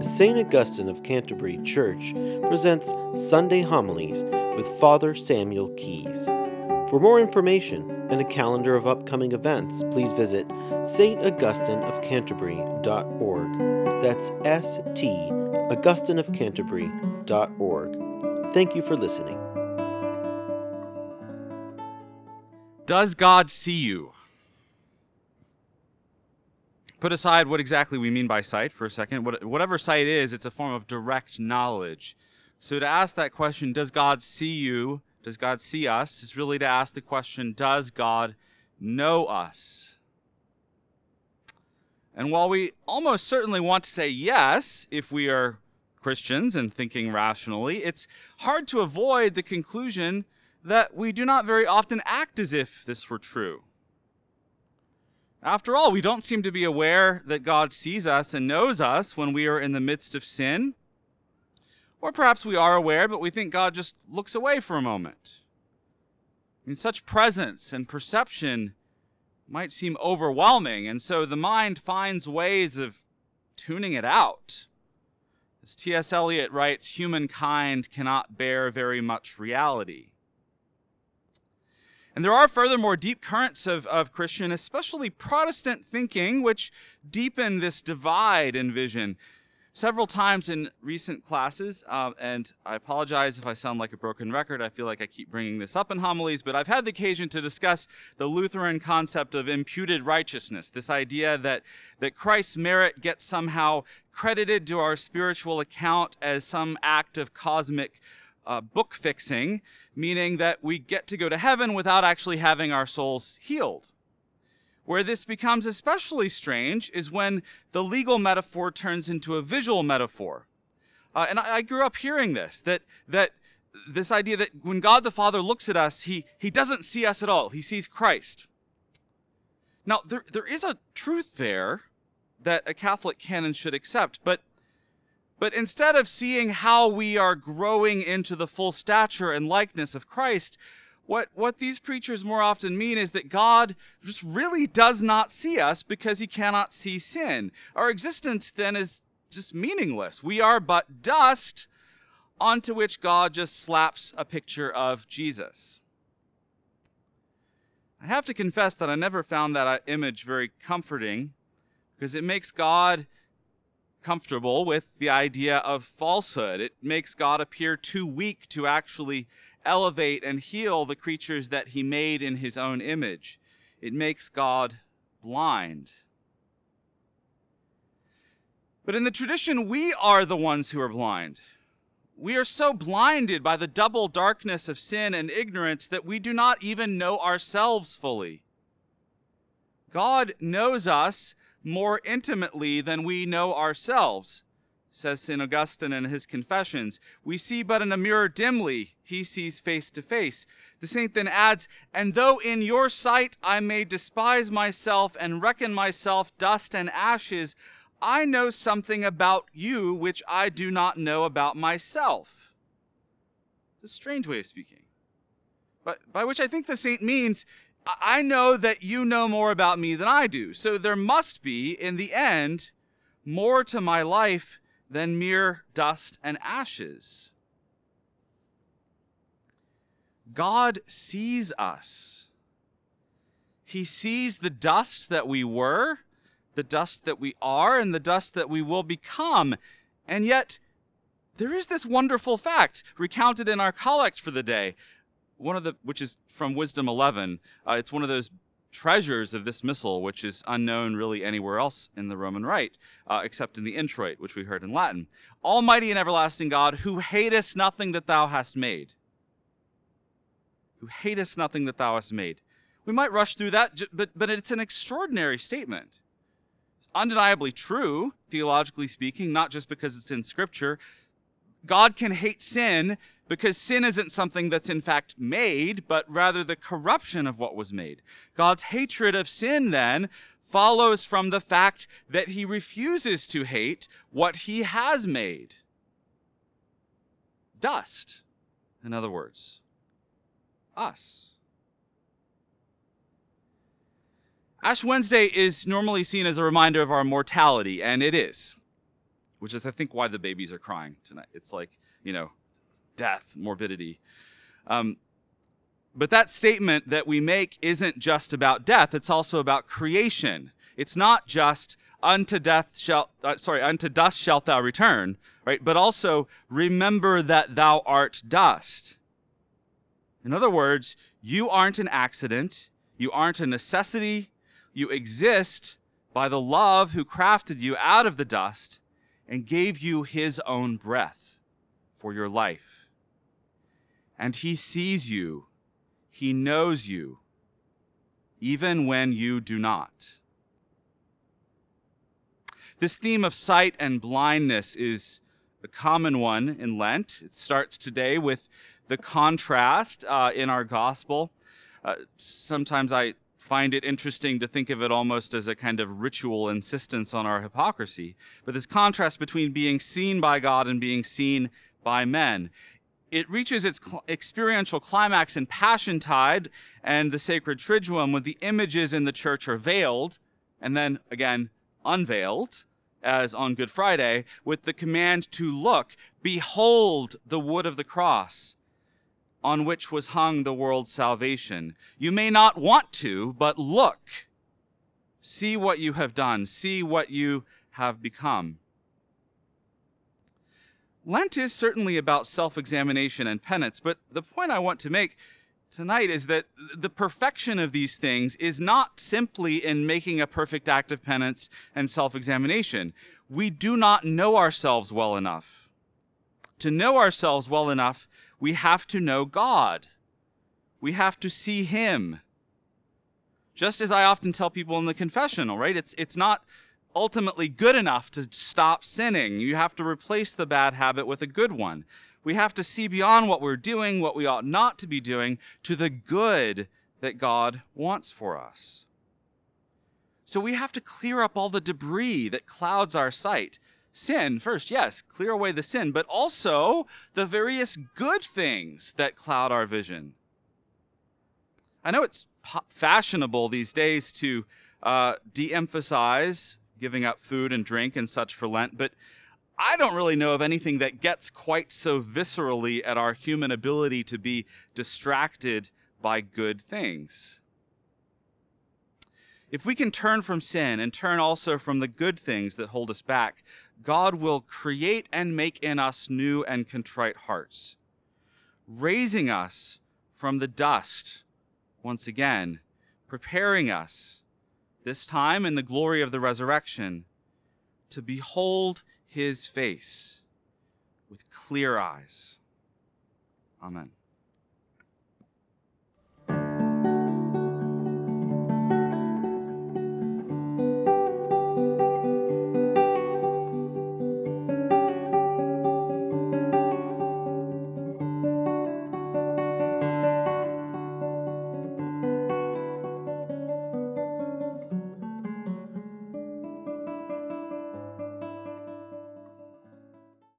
St. Augustine of Canterbury Church presents Sunday Homilies with Father Samuel Keyes. For more information and a calendar of upcoming events, please visit staugustineofcanterbury.org. That's S T augustineofcanterbury.org. Thank you for listening. Does God see you? Put aside what exactly we mean by sight for a second. whatever sight is, it's a form of direct knowledge. So to ask that question, does God see you? Does God see us? Is really to ask the question, does God know us? And while we almost certainly want to say yes if we are Christians and thinking rationally, it's hard to avoid the conclusion that we do not very often act as if this were true. After all, we don't seem to be aware that God sees us and knows us when we are in the midst of sin. Or perhaps we are aware, but we think God just looks away for a moment. I mean, such presence and perception might seem overwhelming, and so the mind finds ways of tuning it out. As T.S. Eliot writes, humankind cannot bear very much reality. And there are furthermore deep currents of, of Christian, especially Protestant thinking, which deepen this divide in vision. Several times in recent classes, uh, and I apologize if I sound like a broken record. I feel like I keep bringing this up in homilies, but I've had the occasion to discuss the Lutheran concept of imputed righteousness. This idea that, that Christ's merit gets somehow credited to our spiritual account as some act of cosmic uh, book fixing, meaning that we get to go to heaven without actually having our souls healed. Where this becomes especially strange is when the legal metaphor turns into a visual metaphor. Uh, and I, I grew up hearing this that, that this idea that when God the Father looks at us, he, he doesn't see us at all, he sees Christ. Now, there, there is a truth there that a Catholic canon should accept, but but instead of seeing how we are growing into the full stature and likeness of Christ, what, what these preachers more often mean is that God just really does not see us because he cannot see sin. Our existence then is just meaningless. We are but dust onto which God just slaps a picture of Jesus. I have to confess that I never found that uh, image very comforting because it makes God comfortable with the idea of falsehood. It makes God appear too weak to actually elevate and heal the creatures that he made in his own image. It makes God blind. But in the tradition, we are the ones who are blind. We are so blinded by the double darkness of sin and ignorance that we do not even know ourselves fully. God knows us more intimately than we know ourselves, says St. Augustine in his Confessions. We see but in a mirror dimly, he sees face to face. The saint then adds, And though in your sight I may despise myself and reckon myself dust and ashes, I know something about you which I do not know about myself. It's a strange way of speaking. But by which I think the saint means I know that you know more about me than I do. So there must be, in the end, more to my life than mere dust and ashes. God sees us. He sees the dust that we were, the dust that we are, and the dust that we will become. And yet, there is this wonderful fact recounted in our collect for the day one of the which is from Wisdom 11. Uh, it's one of those treasures of this missal, which is unknown really anywhere else in the Roman Rite, uh, except in the Introit, which we heard in Latin. Almighty and everlasting God, who hatest nothing that thou hast made. Who hatest nothing that thou hast made. We might rush through that, but, but it's an extraordinary statement. It's undeniably true, theologically speaking, not just because it's in Scripture. God can hate sin because sin isn't something that's in fact made, but rather the corruption of what was made. God's hatred of sin then follows from the fact that he refuses to hate what he has made. Dust, in other words, us. Ash Wednesday is normally seen as a reminder of our mortality, and it is. Which is, I think, why the babies are crying tonight. It's like, you know, death, morbidity. Um, but that statement that we make isn't just about death, it's also about creation. It's not just unto death shalt uh, sorry, unto dust shalt thou return, right? But also remember that thou art dust. In other words, you aren't an accident, you aren't a necessity, you exist by the love who crafted you out of the dust and gave you his own breath for your life. And he sees you he knows you, even when you do not. This theme of sight and blindness is a common one in Lent. It starts today with the contrast uh, in our gospel. Uh, sometimes I find it interesting to think of it almost as a kind of ritual insistence on our hypocrisy. But this contrast between being seen by God and being seen by men it reaches its cl- experiential climax in Passiontide and the sacred Triduum when the images in the church are veiled and then again unveiled, as on Good Friday, with the command to look, behold the wood of the cross on which was hung the world's salvation. You may not want to, but look. See what you have done, see what you have become. Lent is certainly about self examination and penance, but the point I want to make tonight is that the perfection of these things is not simply in making a perfect act of penance and self examination. We do not know ourselves well enough. To know ourselves well enough, we have to know God. We have to see Him. Just as I often tell people in the confessional, right? It's, it's not ultimately good enough to stop sinning. You have to replace the bad habit with a good one. We have to see beyond what we're doing, what we ought not to be doing, to the good that God wants for us. So we have to clear up all the debris that clouds our sight. Sin, first, yes, clear away the sin, but also the various good things that cloud our vision. I know it's fashionable these days to uh, de emphasize giving up food and drink and such for Lent, but I don't really know of anything that gets quite so viscerally at our human ability to be distracted by good things. If we can turn from sin and turn also from the good things that hold us back, God will create and make in us new and contrite hearts, raising us from the dust once again, preparing us this time in the glory of the resurrection, to behold his face with clear eyes. Amen.